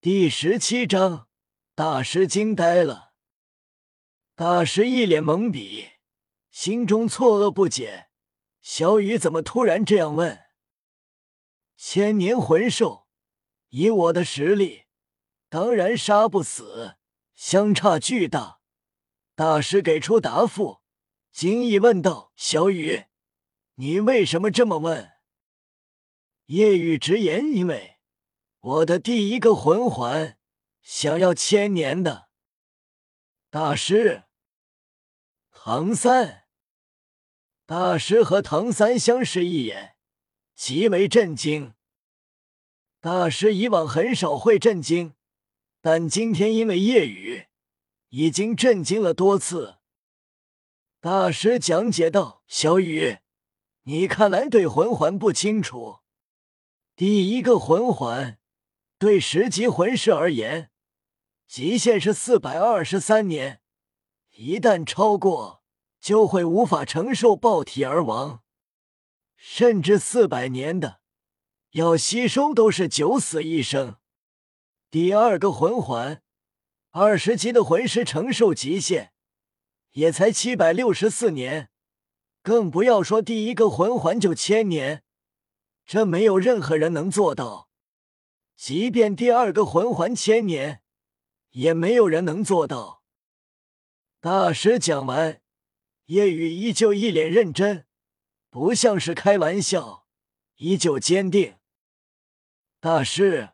第十七章，大师惊呆了。大师一脸懵逼，心中错愕不解：小雨怎么突然这样问？千年魂兽，以我的实力，当然杀不死，相差巨大。大师给出答复，惊异问道：“小雨，你为什么这么问？”夜雨直言：“因为我的第一个魂环想要千年的。”大师，唐三，大师和唐三相视一眼。极为震惊。大师以往很少会震惊，但今天因为夜雨，已经震惊了多次。大师讲解道：“小雨，你看来对魂环不清楚。第一个魂环，对十级魂师而言，极限是四百二十三年，一旦超过，就会无法承受爆体而亡。”甚至四百年的，要吸收都是九死一生。第二个魂环，二十级的魂师承受极限，也才七百六十四年，更不要说第一个魂环就千年，这没有任何人能做到。即便第二个魂环千年，也没有人能做到。大师讲完，叶雨依旧一脸认真。不像是开玩笑，依旧坚定。大师，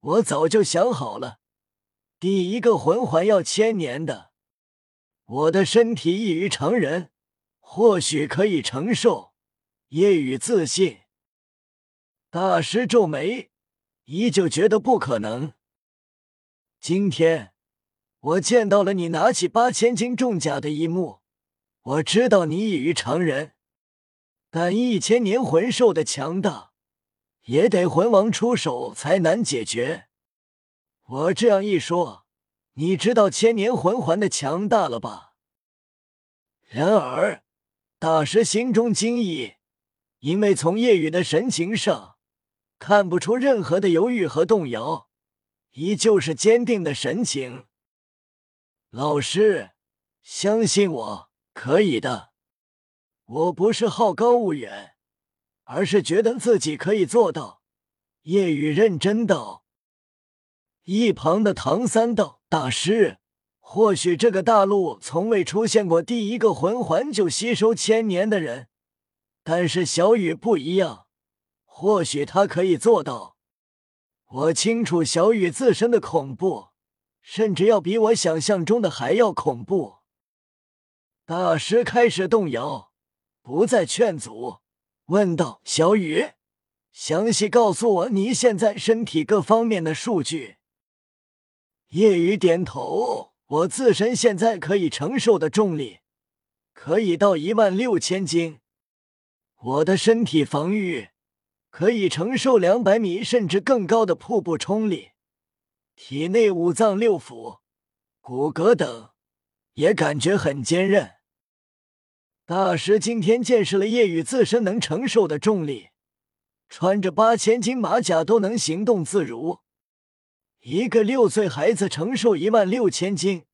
我早就想好了，第一个魂环要千年的。我的身体异于常人，或许可以承受。夜雨自信。大师皱眉，依旧觉得不可能。今天我见到了你拿起八千斤重甲的一幕，我知道你异于常人。但一千年魂兽的强大，也得魂王出手才难解决。我这样一说，你知道千年魂环的强大了吧？然而，大师心中惊异，因为从夜雨的神情上看不出任何的犹豫和动摇，依旧是坚定的神情。老师，相信我，可以的。我不是好高骛远，而是觉得自己可以做到。叶雨认真道。一旁的唐三道：“大师，或许这个大陆从未出现过第一个魂环就吸收千年的人，但是小雨不一样，或许他可以做到。我清楚小雨自身的恐怖，甚至要比我想象中的还要恐怖。”大师开始动摇。不再劝阻，问道：“小雨，详细告诉我你现在身体各方面的数据。”叶雨点头：“我自身现在可以承受的重力，可以到一万六千斤。我的身体防御可以承受两百米甚至更高的瀑布冲力。体内五脏六腑、骨骼等也感觉很坚韧。”大师今天见识了夜雨自身能承受的重力，穿着八千斤马甲都能行动自如。一个六岁孩子承受一万六千斤，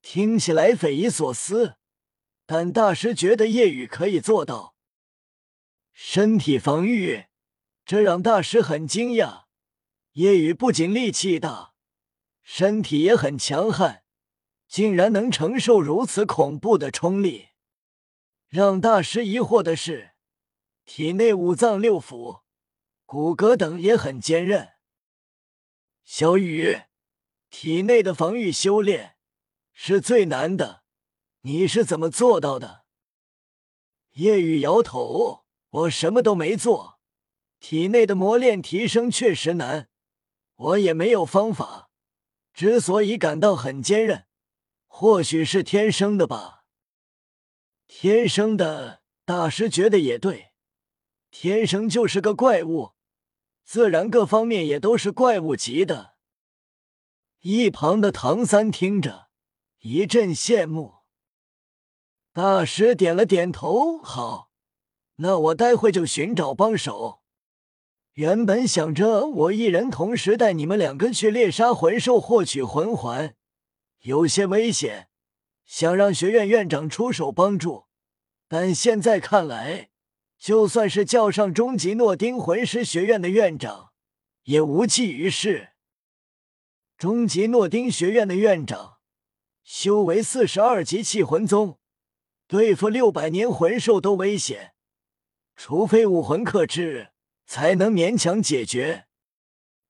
听起来匪夷所思，但大师觉得夜雨可以做到。身体防御，这让大师很惊讶。夜雨不仅力气大，身体也很强悍，竟然能承受如此恐怖的冲力。让大师疑惑的是，体内五脏六腑、骨骼等也很坚韧。小雨，体内的防御修炼是最难的，你是怎么做到的？夜雨摇头，我什么都没做，体内的磨练提升确实难，我也没有方法。之所以感到很坚韧，或许是天生的吧。天生的大师觉得也对，天生就是个怪物，自然各方面也都是怪物级的。一旁的唐三听着一阵羡慕，大师点了点头，好，那我待会就寻找帮手。原本想着我一人同时带你们两个去猎杀魂兽，获取魂环，有些危险，想让学院院长出手帮助。但现在看来，就算是叫上终极诺丁魂师学院的院长，也无济于事。终极诺丁学院的院长，修为四十二级气魂宗，对付六百年魂兽都危险，除非武魂克制。才能勉强解决，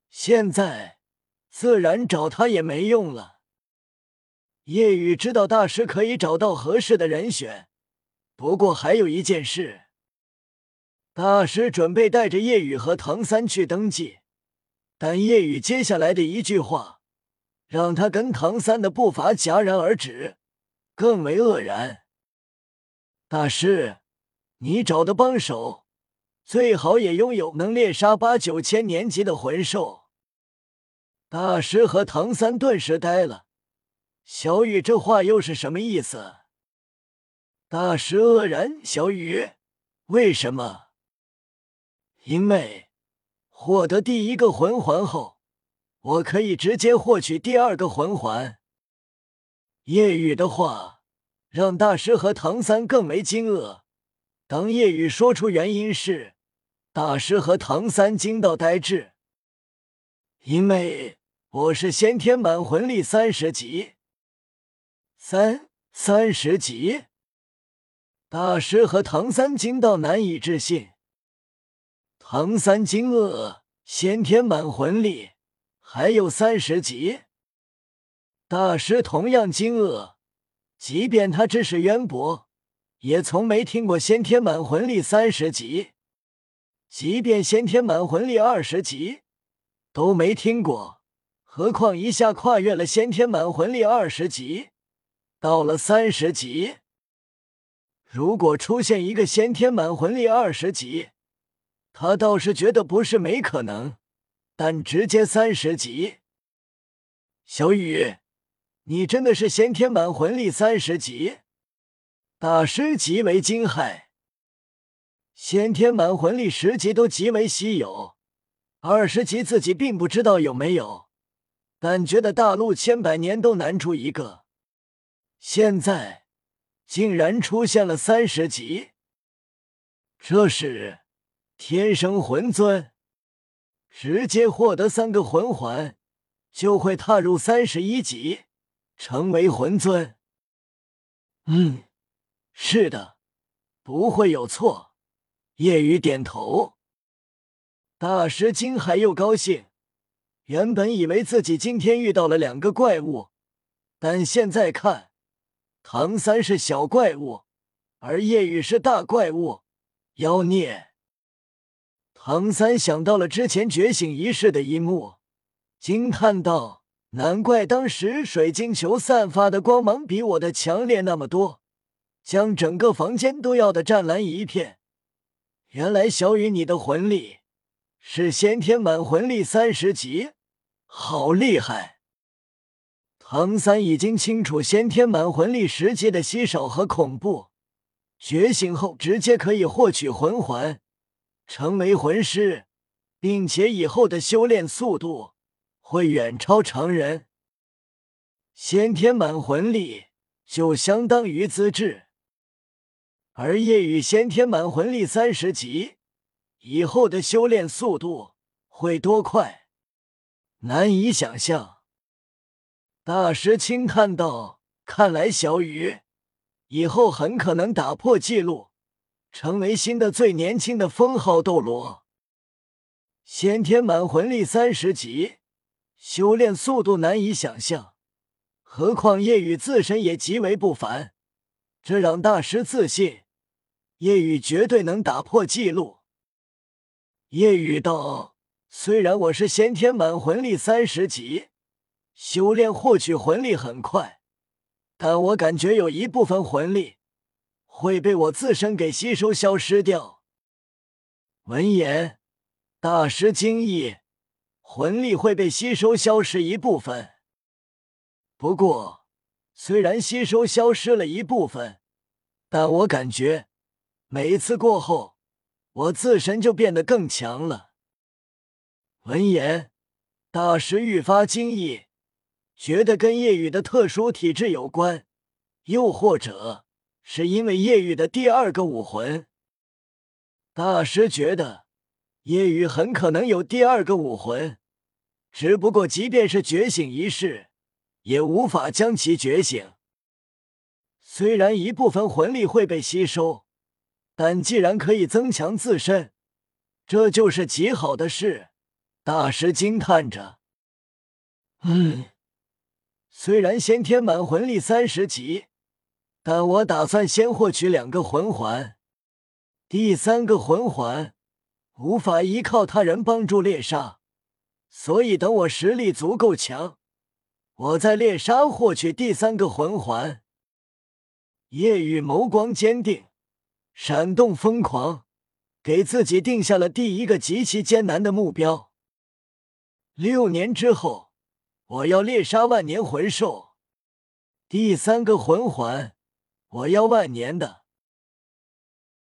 现在自然找他也没用了。叶雨知道大师可以找到合适的人选，不过还有一件事，大师准备带着叶雨和唐三去登记，但叶雨接下来的一句话，让他跟唐三的步伐戛然而止，更为愕然。大师，你找的帮手？最好也拥有能猎杀八九千年级的魂兽。大师和唐三顿时呆了。小雨这话又是什么意思？大师愕然。小雨，为什么？因为获得第一个魂环后，我可以直接获取第二个魂环。夜雨的话让大师和唐三更为惊愕。当夜雨说出原因时，大师和唐三惊到呆滞，因为我是先天满魂力三十级，三三十级。大师和唐三惊到难以置信，唐三惊愕，先天满魂力还有三十级。大师同样惊愕，即便他知识渊博，也从没听过先天满魂力三十级。即便先天满魂力二十级都没听过，何况一下跨越了先天满魂力二十级，到了三十级。如果出现一个先天满魂力二十级，他倒是觉得不是没可能，但直接三十级，小雨，你真的是先天满魂力三十级？大师极为惊骇。先天满魂力十级都极为稀有，二十级自己并不知道有没有，但觉得大陆千百年都难出一个。现在竟然出现了三十级，这是天生魂尊，直接获得三个魂环就会踏入三十一级，成为魂尊。嗯，是的，不会有错。夜雨点头，大师惊骇又高兴。原本以为自己今天遇到了两个怪物，但现在看，唐三是小怪物，而夜雨是大怪物，妖孽。唐三想到了之前觉醒仪式的一幕，惊叹道：“难怪当时水晶球散发的光芒比我的强烈那么多，将整个房间都耀得湛蓝一片。”原来小雨，你的魂力是先天满魂力三十级，好厉害！唐三已经清楚先天满魂力十级的稀少和恐怖，觉醒后直接可以获取魂环，成为魂师，并且以后的修炼速度会远超常人。先天满魂力就相当于资质。而夜雨先天满魂力三十级，以后的修炼速度会多快？难以想象。大师轻叹道：“看来小雨以后很可能打破记录，成为新的最年轻的封号斗罗。先天满魂力三十级，修炼速度难以想象，何况夜雨自身也极为不凡。”这让大师自信，夜雨绝对能打破记录。夜雨道：“虽然我是先天满魂力三十级，修炼获取魂力很快，但我感觉有一部分魂力会被我自身给吸收消失掉。”闻言，大师惊异：“魂力会被吸收消失一部分？不过……”虽然吸收消失了一部分，但我感觉每次过后，我自身就变得更强了。闻言，大师愈发惊异，觉得跟叶雨的特殊体质有关，又或者是因为叶雨的第二个武魂。大师觉得叶雨很可能有第二个武魂，只不过即便是觉醒一世，也无法将其觉醒。虽然一部分魂力会被吸收，但既然可以增强自身，这就是极好的事。大师惊叹着：“嗯，虽然先天满魂力三十级，但我打算先获取两个魂环。第三个魂环无法依靠他人帮助猎杀，所以等我实力足够强，我在猎杀获取第三个魂环。”夜雨眸光坚定，闪动疯狂，给自己定下了第一个极其艰难的目标。六年之后，我要猎杀万年魂兽。第三个魂环，我要万年的。